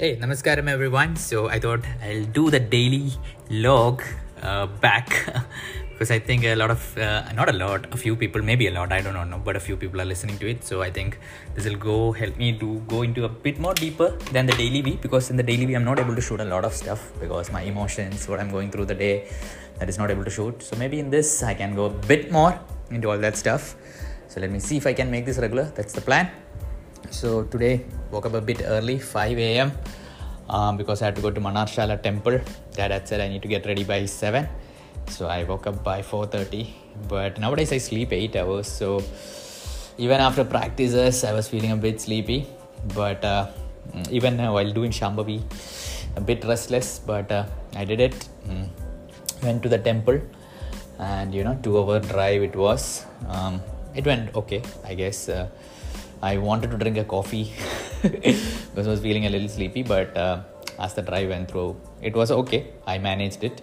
Hey, namaskaram everyone. So I thought I'll do the daily log uh, back because I think a lot of, uh, not a lot, a few people, maybe a lot, I don't know, but a few people are listening to it. So I think this will go help me to go into a bit more deeper than the daily V because in the daily V I'm not able to shoot a lot of stuff because my emotions, what I'm going through the day, that is not able to shoot. So maybe in this I can go a bit more into all that stuff. So let me see if I can make this regular. That's the plan. So today woke up a bit early, 5 a.m. Um, because I had to go to Mannarasala temple. Dad had said I need to get ready by 7. So I woke up by 4:30. But nowadays I sleep 8 hours. So even after practices, I was feeling a bit sleepy. But uh, even uh, while doing Shambhavi, a bit restless. But uh, I did it. Mm. Went to the temple, and you know, two-hour drive it was. Um, it went okay, I guess. Uh, I wanted to drink a coffee because I was feeling a little sleepy, but uh, as the drive went through, it was okay. I managed it,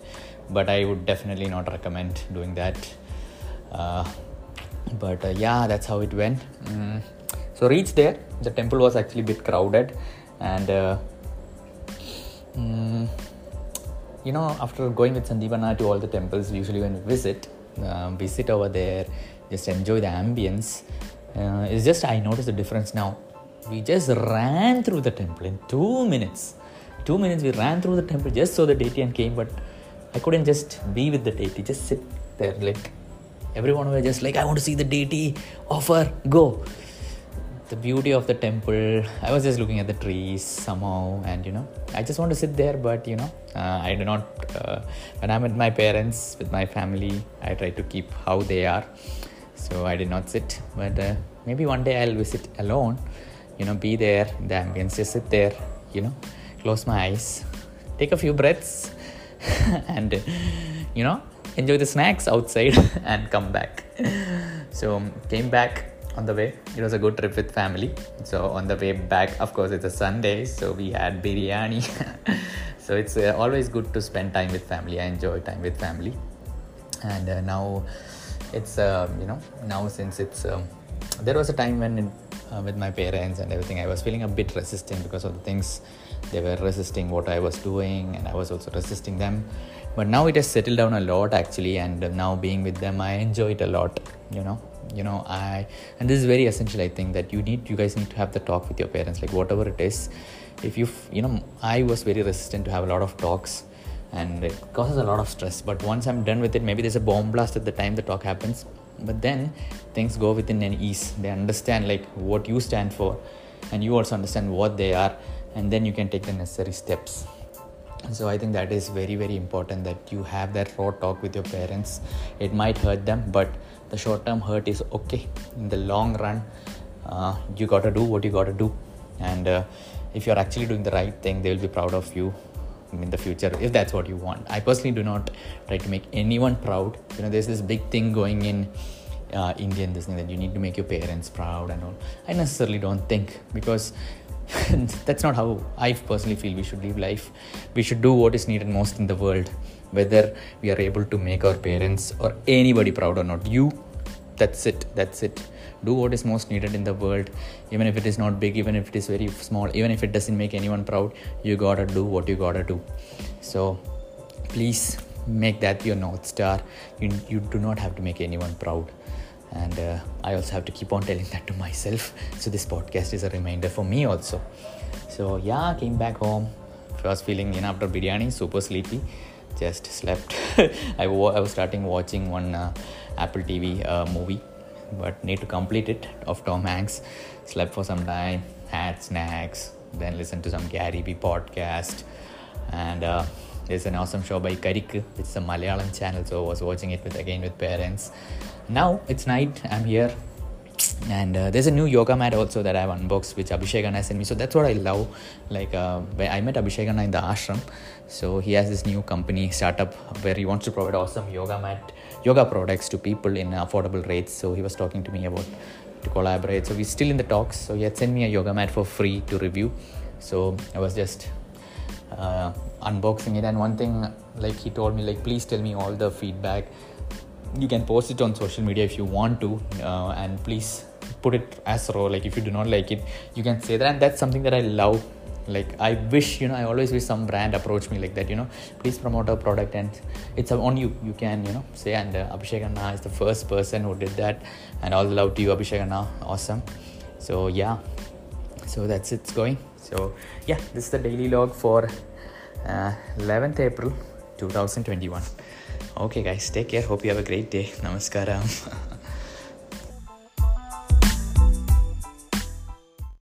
but I would definitely not recommend doing that. Uh, but uh, yeah, that's how it went. Mm. So reached there, the temple was actually a bit crowded, and uh, mm, you know, after going with Sandeepana to all the temples, usually when we visit, uh, we sit over there, just enjoy the ambience uh, it's just I noticed the difference now. We just ran through the temple in two minutes. Two minutes we ran through the temple just so the deity and came, but I couldn't just be with the deity, just sit there. Like everyone was just like, I want to see the deity, offer, go. The beauty of the temple. I was just looking at the trees somehow, and you know, I just want to sit there, but you know, uh, I do not. Uh, when I'm with my parents, with my family, I try to keep how they are so I did not sit. But uh, maybe one day I'll visit alone, you know, be there, the ambience, just sit there, you know, close my eyes, take a few breaths, and you know, enjoy the snacks outside and come back. So came back on the way. It was a good trip with family. So on the way back, of course, it's a Sunday, so we had biryani. so it's uh, always good to spend time with family. I enjoy time with family, and uh, now it's uh, you know now since it's um, there was a time when it, uh, with my parents and everything i was feeling a bit resistant because of the things they were resisting what i was doing and i was also resisting them. But now it has settled down a lot actually and now being with them i enjoy it a lot you know. You know i and this is very essential i think that you need you guys need to have the talk with your parents. Like whatever it is if you you know i was very resistant to have a lot of talks and it causes a lot of stress. But once i'm done with it maybe there's a bomb blast at the time the talk happens. But then things go within an ease. They understand like what you stand for and you also understand what they are and then you can take the necessary steps. So i think that is very very important that you have that raw talk with your parents. It might hurt them but the short term hurt is okay. In the long run uh, you got to do what you got to do. And uh, if you're actually doing the right thing they will be proud of you in the future if that's what you want. I personally do not try to make anyone proud. You know there's this big thing going in uh, indian this thing that you need to make your parents proud and all. I necessarily don't think because that's not how i personally feel we should live life. We should do what is needed most in the world whether we are able to make our parents or anybody proud or not. You that's it. That's it. Do what is most needed in the world. Even if it is not big even if it is very small even if it doesn't make anyone proud you gotta do what you gotta do. So please make that your north star. You, you do not have to make anyone proud. And uh, i also have to keep on telling that to myself. So this podcast is a reminder for me also. So yeah came back home. First feeling know after biryani super sleepy just slept I, wa- I was starting watching one uh, apple tv uh, movie but need to complete it of Tom Hanks. Slept for some time, had snacks, then listened to some Gary Vee podcast, and uh, there's an awesome show by Karikku. It's a Malayalam channel, so I was watching it with again with parents. Now it's night. I'm here. And uh, there's a new yoga mat also that I've unboxed, which Abhishek Anna sent me. So that's what I love. Like, uh, I met Abhishek Anna in the ashram. So he has this new company startup where he wants to provide awesome yoga mat yoga products to people in affordable rates. So he was talking to me about to collaborate. So we're still in the talks. So he had sent me a yoga mat for free to review. So I was just uh, unboxing it. And one thing, like he told me, like please tell me all the feedback. You can post it on social media if you want to, uh, and please put it as raw. Like if you do not like it you can say that. And that's something that i love. Like i wish you know i always wish some brand approach me like that you know. Please promote our product and it's on you. You can you know say and uh, abhishek anna is the first person who did that. And all the love to you abhishek anna. Awesome. So yeah. So that's it's going. So yeah this is the daily log for uh, 11th april 2021 okay guys take care. Hope you have a great day. Namaskaram